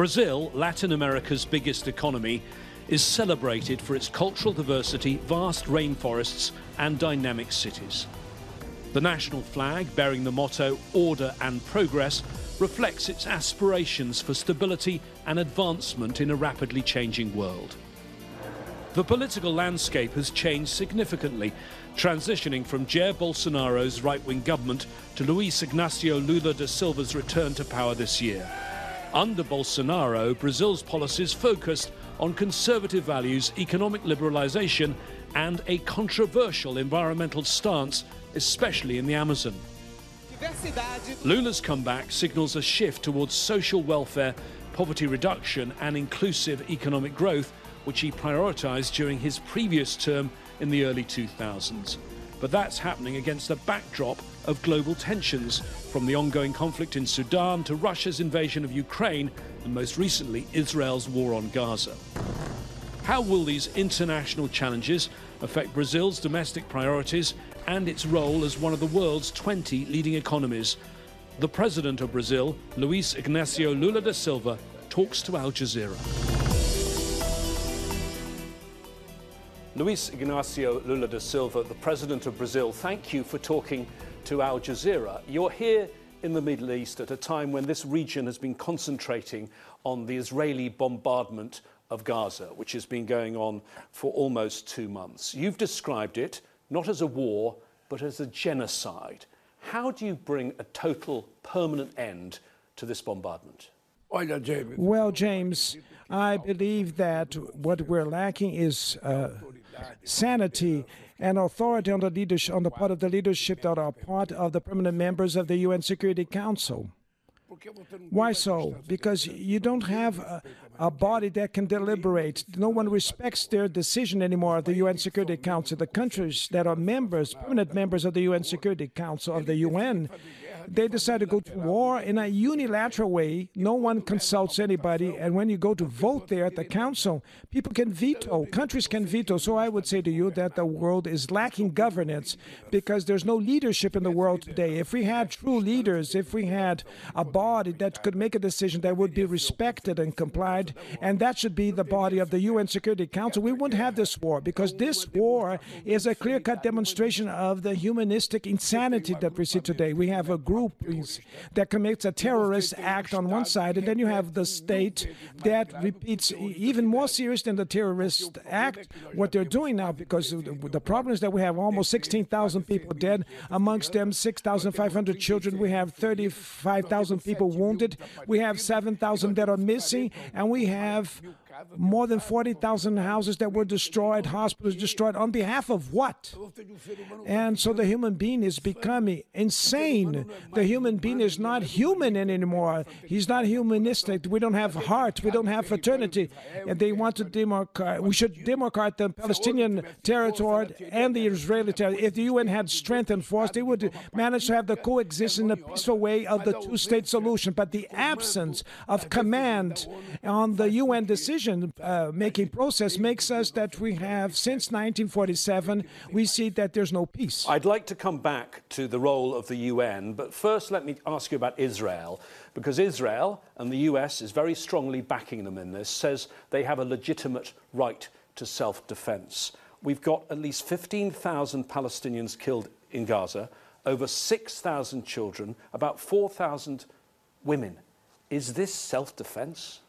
Brazil, Latin America's biggest economy, is celebrated for its cultural diversity, vast rainforests, and dynamic cities. The national flag, bearing the motto Order and Progress, reflects its aspirations for stability and advancement in a rapidly changing world. The political landscape has changed significantly, transitioning from Jair Bolsonaro's right wing government to Luiz Inacio Lula da Silva's return to power this year. Under Bolsonaro, Brazil's policies focused on conservative values, economic liberalization, and a controversial environmental stance, especially in the Amazon. Lula's comeback signals a shift towards social welfare, poverty reduction, and inclusive economic growth, which he prioritized during his previous term in the early 2000s. But that's happening against a backdrop of global tensions, from the ongoing conflict in Sudan to Russia's invasion of Ukraine, and most recently, Israel's war on Gaza. How will these international challenges affect Brazil's domestic priorities and its role as one of the world's 20 leading economies? The president of Brazil, Luiz Inacio Lula da Silva, talks to Al Jazeera. Luiz Inacio Lula da Silva, the president of Brazil, thank you for talking to Al Jazeera. You're here in the Middle East at a time when this region has been concentrating on the Israeli bombardment of Gaza, which has been going on for almost two months. You've described it not as a war, but as a genocide. How do you bring a total permanent end to this bombardment? Well, James, I believe that what we're lacking is uh, sanity and authority on the leadership on the part of the leadership that are part of the permanent members of the UN Security Council. Why so? Because you don't have a, a, body that can deliberate. No one respects their decision anymore at the UN Security Council. The countries that are members, permanent members of the UN Security Council of the UN, they decide to go to war in a unilateral way. No one consults anybody. And when you go to vote there at the council, people can veto, countries can veto. So I would say to you that the world is lacking governance because there's no leadership in the world today. If we had true leaders, if we had a body that could make a decision that would be respected and complied, and that should be the body of the UN Security Council, we wouldn't have this war because this war is a clear cut demonstration of the humanistic insanity that we see today. We have a group that commits a terrorist act on one side, and then you have the state that repeats even more serious than the terrorist act what they're doing now, because the problem is that we have almost 16,000 people dead, amongst them 6,500 children. We have 35,000 people wounded. We have 7,000 that are missing, and we have more than 40,000 houses that were destroyed, hospitals destroyed. On behalf of what? And so the human being is becoming insane. The human being is not human anymore. He's not humanistic. We don't have heart. We don't have fraternity. And they want to demarcate. We should demarcate the Palestinian territory and the Israeli territory. If the UN had strength and force, they would manage to have the coexistence in a peaceful way of the two state solution. But the absence of command on the UN decision decision uh, making process makes us that we have, since 1947, we see that there's no peace. I'd like to come back to the role of the UN, but first let me ask you about Israel, because Israel, and the US is very strongly backing them in this, says they have a legitimate right to self defense. We've got at least 15,000 Palestinians killed in Gaza, over 6,000 children, about 4,000 women. Is this self defense?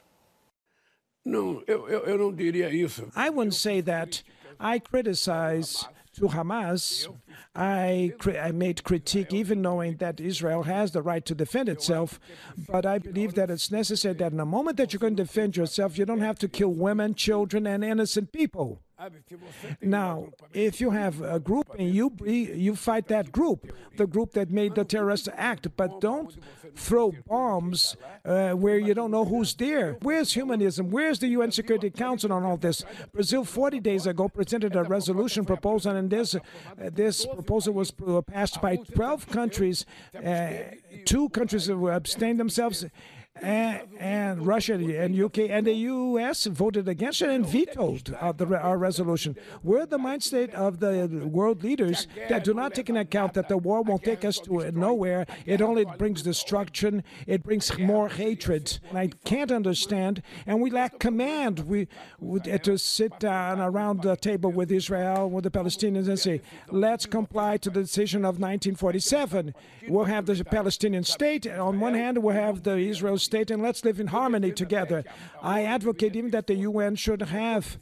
Eu, eu não diria isso. I wouldn't say that. I criticize to Hamas. I, I made critique even knowing that Israel has the right to defend itself, but I believe that it's necessary that in the moment that you're going to defend yourself, you don't have to kill women, children, and innocent people. Now, if you have a group and you you fight that group, the group that made the terrorist act, but don't throw bombs uh, where you don't know who's there. Where's humanism? Where's the UN Security Council on all this? Brazil, 40 days ago, presented a resolution proposal, and this uh, this proposal was passed by 12 countries. Uh, two countries abstained themselves and, and, Russia and UK and the US voted against it and vetoed uh, the, our resolution. We're the mind state of the world leaders that do not take into account that the war won't take us to nowhere. It only brings destruction. It brings more hatred. And I can't understand. And we lack command. We, we to sit down around the table with Israel, with the Palestinians, and say, "Let's comply to the decision of 1947. We'll have the Palestinian state on one hand. We'll have the Israel state and let's live in harmony together. I advocate even that the UN should have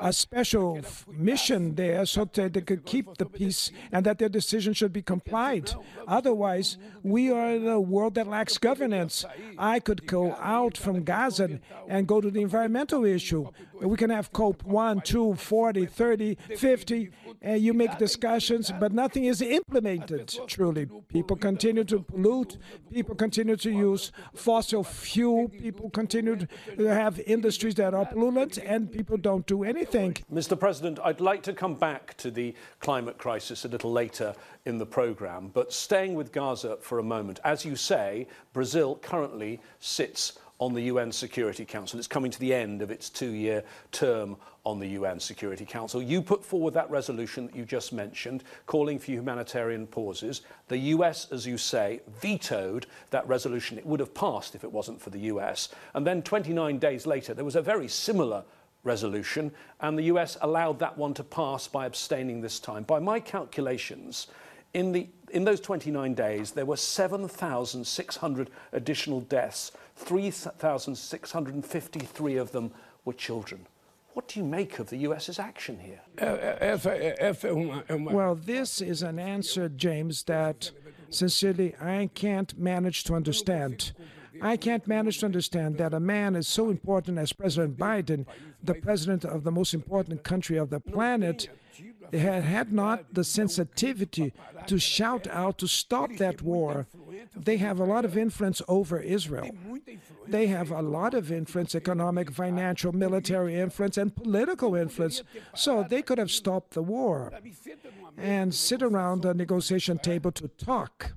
a special mission there so that they could keep the peace and that their decision should be complied. Otherwise, we are a world that lacks governance. I could go out from Gaza and go to the environmental issue. We can have COP 1, 2, 40, 30, 50, and you make discussions, but nothing is implemented truly. People continue to pollute, people continue to use fossil fuel, people continue to have industries that are pollutant, and people don't do anything. Mr. President, I'd like to come back to the climate crisis a little later in the programme, but staying with Gaza for a moment, as you say, Brazil currently sits on the UN Security Council. It's coming to the end of its two-year term on the UN Security Council. You put forward that resolution that you just mentioned, calling for humanitarian pauses. The US, as you say, vetoed that resolution. It would have passed if it wasn't for the US. And then 29 days later, there was a very similar resolution, and the US allowed that one to pass by abstaining this time. By my calculations, in, the, in those 29 days, there were 7,600 additional deaths 3,653 of them were children. What do you make of the US's action here? Well, this is an answer, James, that sincerely I can't manage to understand. I can't manage to understand that a man as so important as President Biden, the president of the most important country of the planet, had, had not the sensitivity to shout out to stop that war. They have a lot of influence over Israel. They have a lot of influence economic, financial, military influence, and political influence. So they could have stopped the war and sit around the negotiation table to talk.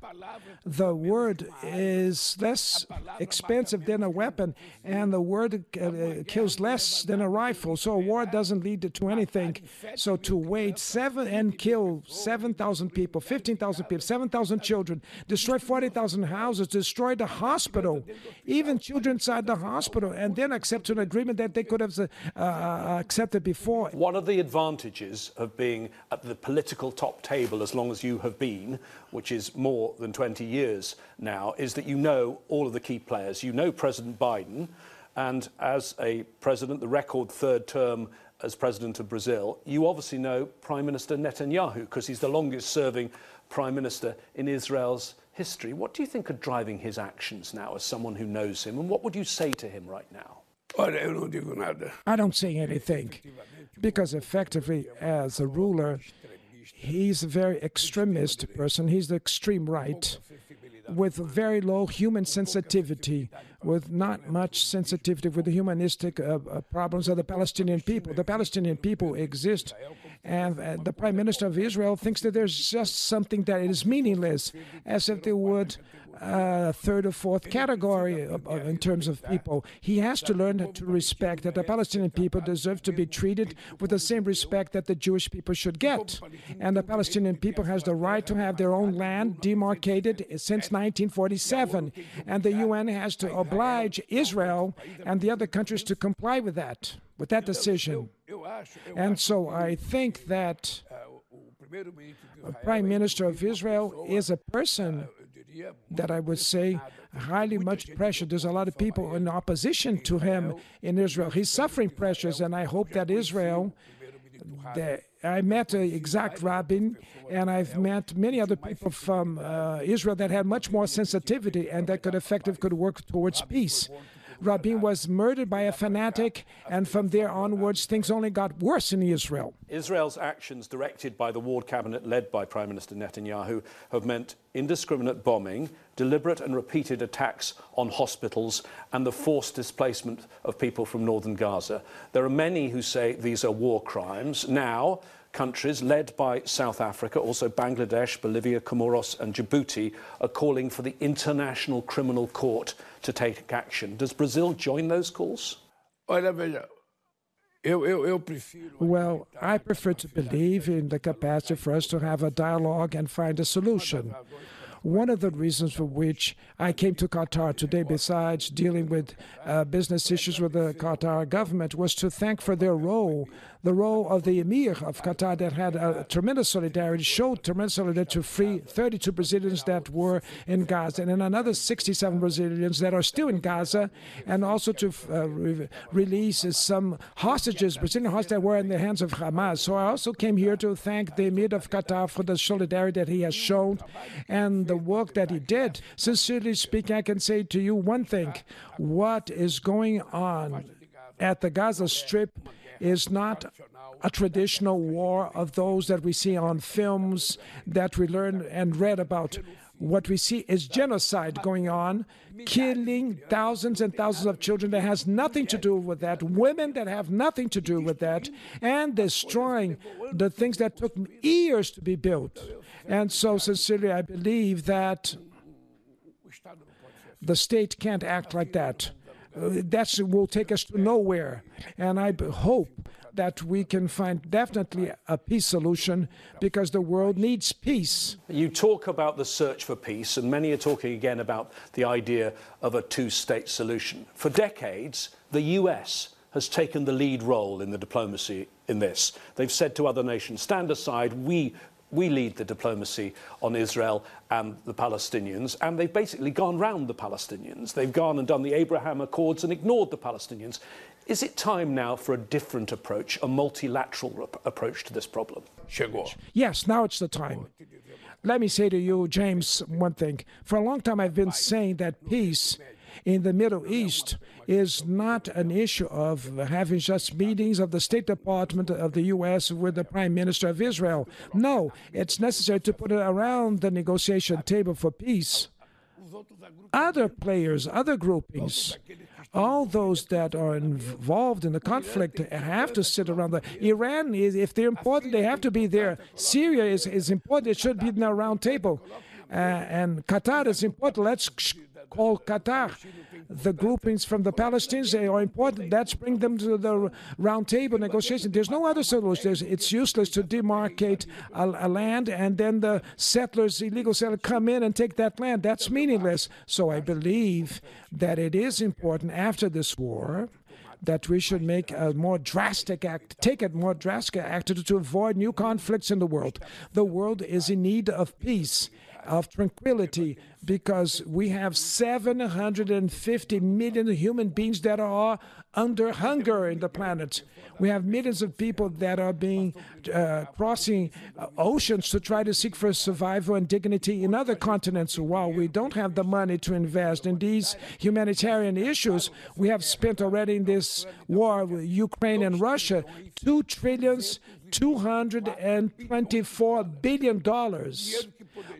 The word is less expensive than a weapon, and the word uh, kills less than a rifle. So a war doesn't lead to anything. So to wait seven and kill 7,000 people, 15,000 people, 7,000 children, destroy 40,000 houses, destroy the hospital, even children inside the hospital, and then accept an agreement that they could have uh, uh, accepted before. One of the advantages of being at the political top table as long as you have been, which is more than 20 years now, is that you know all of the key players. You know President Biden, and as a president, the record third term as president of Brazil, you obviously know Prime Minister Netanyahu because he's the longest serving prime minister in Israel's history. What do you think are driving his actions now as someone who knows him? And what would you say to him right now? I don't say anything because effectively, as a ruler, he's a very extremist person. He's the extreme right with very low human sensitivity, with not much sensitivity with the humanistic uh, uh, problems of the Palestinian people. The Palestinian people exist, and uh, the Prime Minister of Israel thinks that there's just something that is meaningless, as if they would uh, third or fourth category in terms of people. He has to learn to respect that the Palestinian people deserve to be treated with the same respect that the Jewish people should get. And the Palestinian people has the right to have their own land demarcated since 1947. And the UN has to oblige Israel and the other countries to comply with that, with that decision. And so I think that the Prime Minister of Israel is a person that I would say highly much pressure. There's a lot of people in opposition to him in Israel. He's suffering pressures, and I hope that Israel. The, I met uh, Yitzhak Rabin, and I've met many other people from uh, Israel that had much more sensitivity and that could effectively could work towards peace. Rabin was murdered by a fanatic, and from there onwards, things only got worse in Israel. Israel's actions, directed by the Ward cabinet led by Prime Minister Netanyahu, have meant indiscriminate bombing, deliberate and repeated attacks on hospitals, and the forced displacement of people from northern Gaza. There are many who say these are war crimes. Now, countries led by South Africa, also Bangladesh, Bolivia, Comoros, and Djibouti, are calling for the International Criminal Court to take action. Does Brazil join those calls? Well, I prefer to believe in the capacity for us to have a dialogue and find a solution. One of the reasons for which I came to Qatar today, besides dealing with uh, business issues with the Qatar government, was to thank for their role, the role of the Emir of Qatar that had a tremendous solidarity, showed tremendous solidarity to free 32 Brazilians that were in Gaza, and another 67 Brazilians that are still in Gaza, and also to uh, re release some hostages, Brazilian hostages that were in the hands of Hamas. So I also came here to thank the Emir of Qatar for the solidarity that he has shown and the work that he did. Sincerely speaking, I can say to you one thing what is going on at the Gaza Strip is not a traditional war of those that we see on films that we learn and read about. What we see is genocide going on, killing thousands and thousands of children that has nothing to do with that, women that have nothing to do with that, and destroying the things that took years to be built. And so, sincerely, I believe that the state can't act like that. Uh, that will take us to nowhere. And I hope that we can find definitely a peace solution because the world needs peace. You talk about the search for peace, and many are talking again about the idea of a two state solution. For decades, the US has taken the lead role in the diplomacy in this. They've said to other nations, stand aside, we we lead the diplomacy on Israel and the Palestinians, and they've basically gone round the Palestinians. They've gone and done the Abraham Accords and ignored the Palestinians. Is it time now for a different approach, a multilateral approach to this problem? Yes, now it's the time. Let me say to you, James, one thing. For a long time, I've been saying that peace in the Middle East is not an issue of having just meetings of the State Department of the U.S. with the Prime Minister of Israel. No, it's necessary to put it around the negotiation table for peace. Other players, other groupings, all those that are involved in the conflict have to sit around the Iran. Is if they're important they have to be there. Syria is, is important. It should be in a round table. Uh, and Qatar is important. Let's call Qatar. The groupings from the Palestinians they are important. Let's bring them to the roundtable negotiation. There's no other solution. There's, it's useless to demarcate a, a, land and then the settlers, illegal settlers, come in and take that land. That's meaningless. So I believe that it is important after this war that we should make a more drastic act, take a more drastic act to, to avoid new conflicts in the world. The world is in need of peace of tranquility because we have 750 million human beings that are under hunger in the planet. We have millions of people that are being uh, crossing oceans to try to seek for survival and dignity in other continents. While we don't have the money to invest in these humanitarian issues, we have spent already in this war with Ukraine and Russia two trillions, 224 billion dollars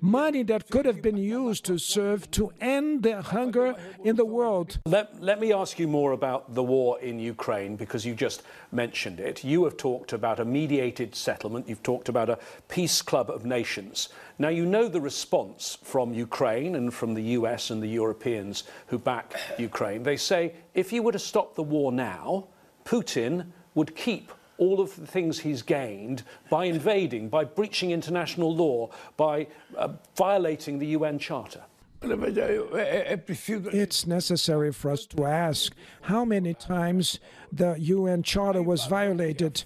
money that could have been used to serve to end the hunger in the world. Let, let me ask you more about the war in Ukraine because you just mentioned it. You have talked about a mediated settlement, you've talked about a peace club of nations. Now, you know the response from Ukraine and from the US and the Europeans who back Ukraine. They say if you were to stop the war now, Putin would keep all of the things he's gained by invading, by breaching international law, by uh, violating the UN Charter? It's necessary for us to ask how many times the UN Charter was violated.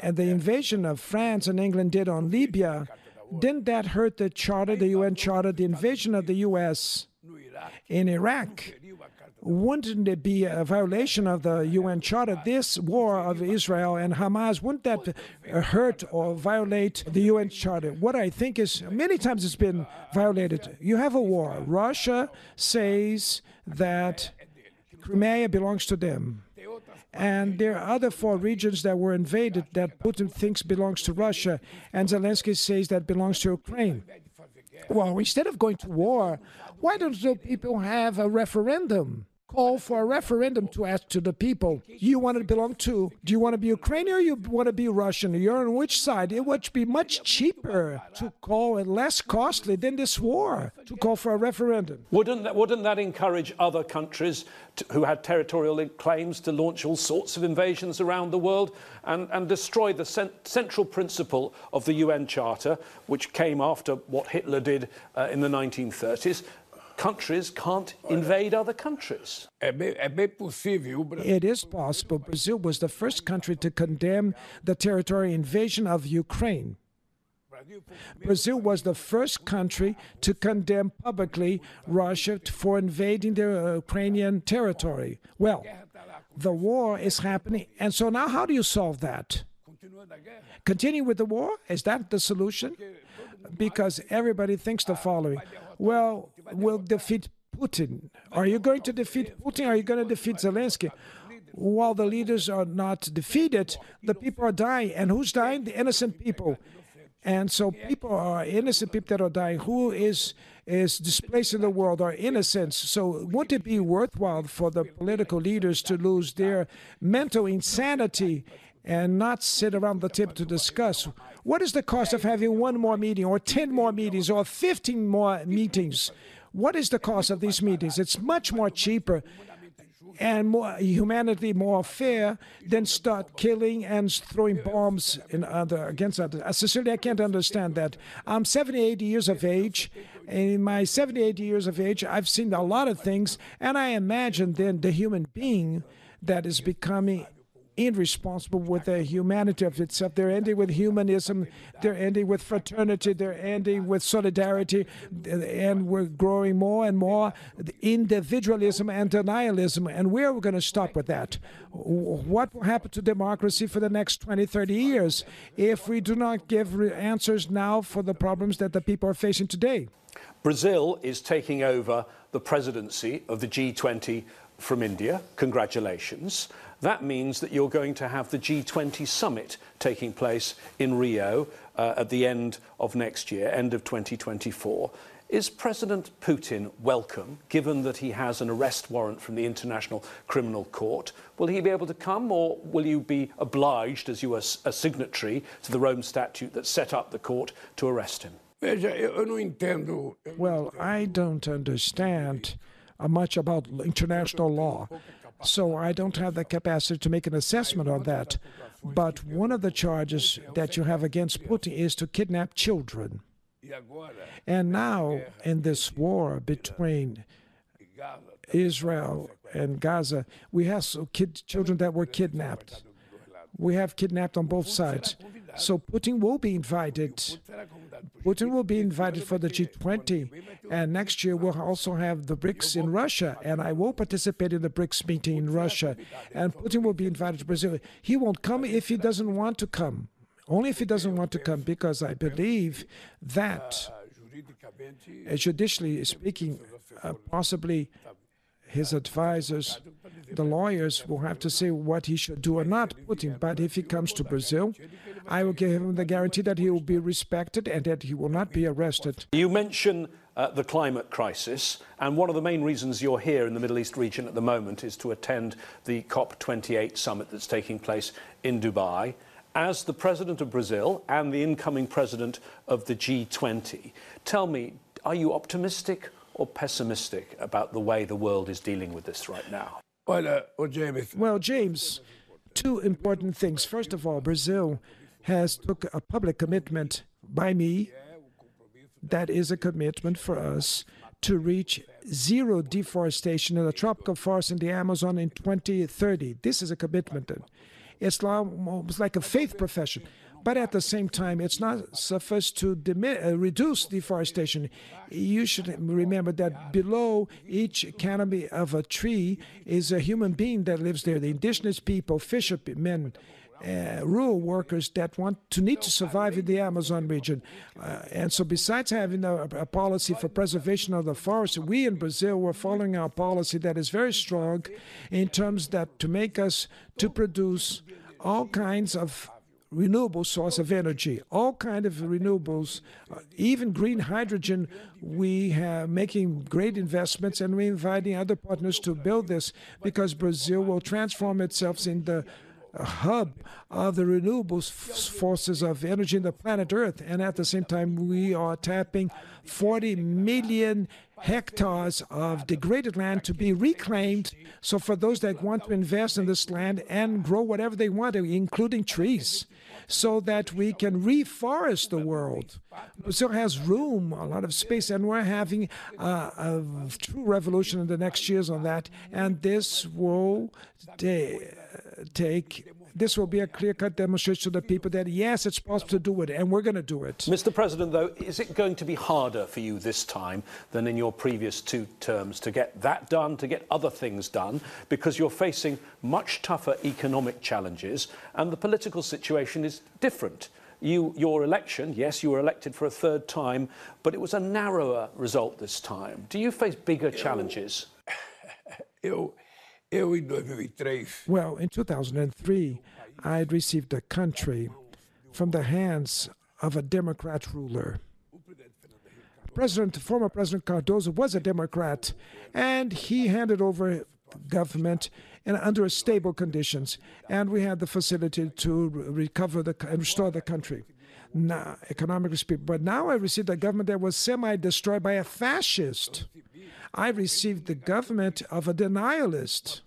And the invasion of France and England did on Libya, didn't that hurt the Charter, the UN Charter, the invasion of the US in Iraq? Wouldn't it be a violation of the UN Charter? This war of Israel and Hamas, wouldn't that hurt or violate the UN Charter? What I think is many times it's been violated. You have a war. Russia says that Crimea belongs to them. And there are other four regions that were invaded that Putin thinks belongs to Russia, and Zelensky says that belongs to Ukraine. Well, instead of going to war, why don't the people have a referendum? call for a referendum to ask to the people, you want to belong to, do you want to be Ukrainian or you want to be Russian? You're on which side? It would be much cheaper to call and less costly than this war to call for a referendum. Wouldn't that, wouldn't that encourage other countries to, who had territorial claims to launch all sorts of invasions around the world and, and destroy the cent central principle of the UN Charter, which came after what Hitler did uh, in the 1930s? Countries can't invade other countries. It is possible. Brazil was the first country to condemn the territorial invasion of Ukraine. Brazil was the first country to condemn publicly Russia for invading the Ukrainian territory. Well, the war is happening, and so now how do you solve that? Continue with the war? Is that the solution? Because everybody thinks the following well, we'll defeat Putin. Are you going to defeat Putin? Are you going to defeat Zelensky? While the leaders are not defeated, the people are dying. And who's dying? The innocent people. And so people are innocent people that are dying. Who is is displacing the world are innocents. So would it be worthwhile for the political leaders to lose their mental insanity and not sit around the table to discuss what is the cost of having one more meeting or 10 more meetings or 15 more meetings? What is the cost of these meetings? It's much more cheaper and more humanity more fair than start killing and throwing bombs in other against others. Cecilia, I can't understand that. I'm 78 years of age. And in my 78 years of age, I've seen a lot of things, and I imagine then the human being that is becoming irresponsible with the humanity of itself. They're ending with humanism, they're ending with fraternity, they're ending with solidarity, and we're growing more and more individualism and denialism. And where are we going to stop with that? What will happen to democracy for the next 20, 30 years if we do not give answers now for the problems that the people are facing today? Brazil is taking over the presidency of the G20 from India. Congratulations. That means that you're going to have the G20 summit taking place in Rio uh, at the end of next year, end of 2024. Is President Putin welcome, given that he has an arrest warrant from the International Criminal Court? Will he be able to come, or will you be obliged, as you are a signatory to the Rome Statute that set up the court, to arrest him? Well, I don't understand Uh, much about international law. So I don't have the capacity to make an assessment on that. But one of the charges that you have against Putin is to kidnap children. And now, in this war between Israel and Gaza, we have kid, children that were kidnapped. We have kidnapped on both sides. So Putin will be invited. Putin will be invited for the G20, and next year we'll also have the BRICS in Russia, and I will participate in the BRICS meeting in Russia, and Putin will be invited to Brazil. He won't come if he doesn't want to come, only if he doesn't want to come, because I believe that, uh, judicially speaking, uh, possibly his advisors, the lawyers, will have to say what he should do or not put Putin. But if he comes to Brazil, I will give him the guarantee that he will be respected and that he will not be arrested. You mention uh, the climate crisis, and one of the main reasons you're here in the Middle East region at the moment is to attend the COP28 summit that's taking place in Dubai. As the president of Brazil and the incoming president of the G20, tell me, are you optimistic or pessimistic about the way the world is dealing with this right now? Well, uh, well James. Well, James, two important things. First of all, Brazil has took a public commitment by me that is a commitment for us to reach zero deforestation in the tropical forest in the Amazon in 2030. This is a commitment. Islam It's like a faith profession. But at the same time, it's not sufficient to uh, reduce deforestation. You should remember that below each canopy of a tree is a human being that lives there. The indigenous people, fishermen, uh, rural workers that want to need to survive in the Amazon region. Uh, and so, besides having a, a, policy for preservation of the forest, we in Brazil were following our policy that is very strong in terms that to make us to produce all kinds of renewable source of energy, all kind of renewables, uh, even green hydrogen. We are making great investments, and we're inviting other partners to build this because Brazil will transform itself in the hub of the renewable forces of energy in the planet Earth. And at the same time, we are tapping 40 million hectares of degraded land to be reclaimed. So, for those that want to invest in this land and grow whatever they want, including trees, so that we can reforest the world. Brazil has room, a lot of space, and we're having a, a true revolution in the next years on that. And this will take this will be a clear-cut demonstration to the people that yes, it's possible to do it, and we're going to do it. Mr. President, though, is it going to be harder for you this time than in your previous two terms to get that done, to get other things done, because you're facing much tougher economic challenges, and the political situation is different? You, your election, yes, you were elected for a third time, but it was a narrower result this time. Do you face bigger challenges? Eu, Eu, em 2003. Well, in 2003, I had received a country from the hands of a Democrat ruler. President, former President Cardoso was a Democrat, and he handed over government under stable conditions, and we had the facility to recover the and restore the country. Now, economically speaking, but now I received a government that was semi-destroyed by a fascist. I received the government of a denialist,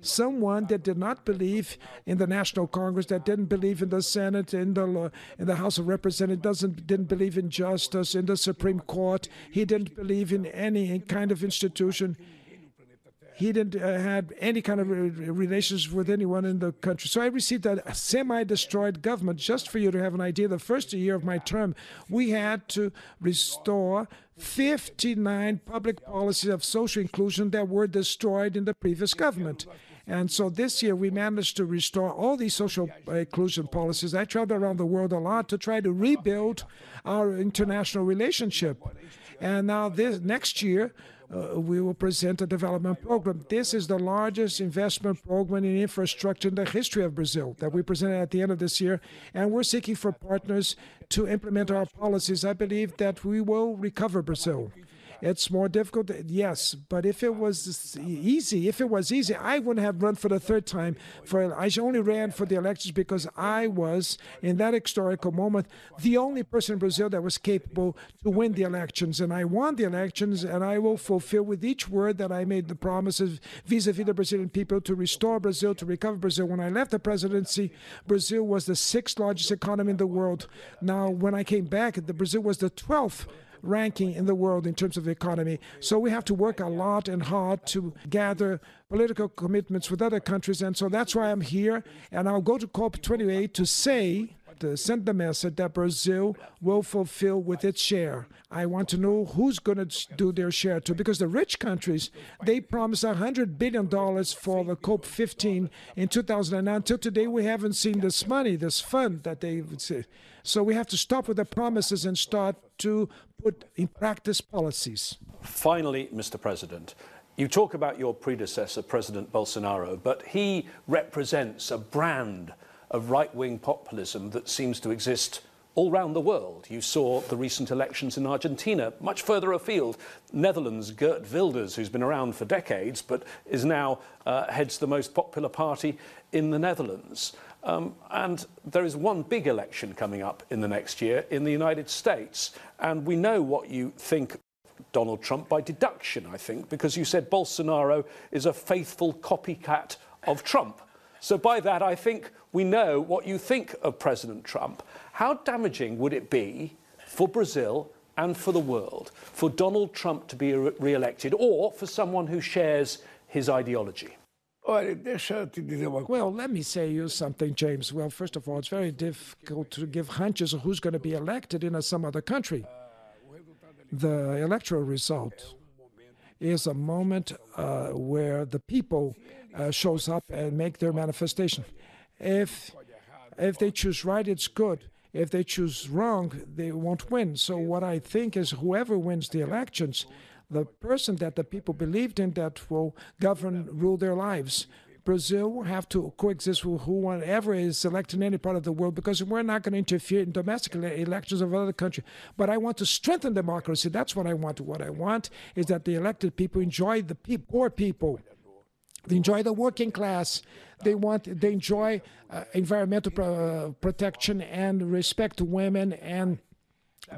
someone that did not believe in the National Congress, that didn't believe in the Senate, in the in the House of Representatives, doesn't didn't believe in justice, in the Supreme Court. He didn't believe in any kind of institution. He didn't uh, have any kind of relations with anyone in the country. So I received a semi-destroyed government. Just for you to have an idea, the first year of my term, we had to restore 59 public policies of social inclusion that were destroyed in the previous government. And so this year we managed to restore all these social inclusion policies. I traveled around the world a lot to try to rebuild our international relationship. And now this next year uh, we will present a development program. This is the largest investment program in infrastructure in the history of Brazil that we presented at the end of this year. And we're seeking for partners to implement our policies. I believe that we will recover Brazil. It's more difficult, yes. But if it was easy, if it was easy, I wouldn't have run for the third time. For I only ran for the elections because I was, in that historical moment, the only person in Brazil that was capable to win the elections. And I won the elections, and I will fulfill with each word that I made the promises vis-a-vis the Brazilian people to restore Brazil, to recover Brazil. When I left the presidency, Brazil was the sixth largest economy in the world. Now, when I came back, the Brazil was the 12th ranking in the world in terms of the economy. So we have to work a lot and hard to gather political commitments with other countries. And so that's why I'm here. And I'll go to COP28 to say, to uh, send the message that Brazil will fulfill with its share. I want to know who's going to do their share too, because the rich countries, they promised $100 billion for the COP15 in 2009. Until today, we haven't seen this money, this fund that they would say. So we have to stop with the promises and start to put in practice policies. Finally, Mr. President, you talk about your predecessor, President Bolsonaro, but he represents a brand of right wing populism that seems to exist all around the world. You saw the recent elections in Argentina, much further afield. Netherlands, Geert Wilders, who's been around for decades but is now uh, heads the most popular party in the Netherlands. Um, and there is one big election coming up in the next year in the United States. And we know what you think Donald Trump by deduction, I think, because you said Bolsonaro is a faithful copycat of Trump. So by that, I think we know what you think of President Trump. How damaging would it be for Brazil and for the world for Donald Trump to be re elected or for someone who shares his ideology? Well, let me say you something, James. Well, first of all, it's very difficult to give hunches of who's going to be elected in some other country. The electoral result is a moment uh, where the people uh, shows up and make their manifestation. If if they choose right, it's good. If they choose wrong, they won't win. So what I think is whoever wins the elections the person that the people believed in that will govern, rule their lives. Brazil will have to coexist with whoever is elected in any part of the world because we're not going to interfere in domestic elections of other countries. But I want to strengthen democracy. That's what I want. What I want is that the elected people enjoy the pe- poor people. They enjoy the working class. They want. They enjoy uh, environmental pro- protection and respect to women and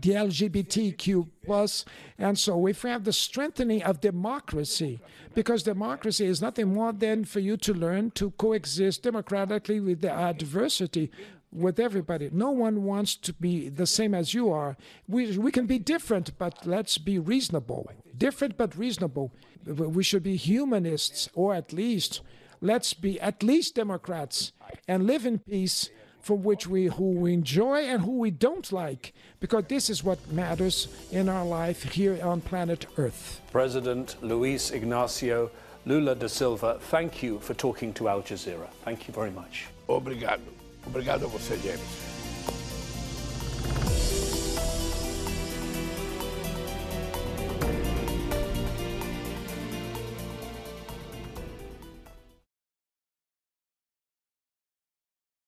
the LGBTQ plus, and so if we have the strengthening of democracy, because democracy is nothing more than for you to learn to coexist democratically with the diversity with everybody. No one wants to be the same as you are. We we can be different, but let's be reasonable. Different but reasonable. We should be humanists, or at least let's be at least Democrats and live in peace for which we who we enjoy and who we don't like because this is what matters in our life here on planet earth. President luis ignacio lula da silva thank you for talking to al jazeera. Thank you very much. Obrigado. Obrigado a você james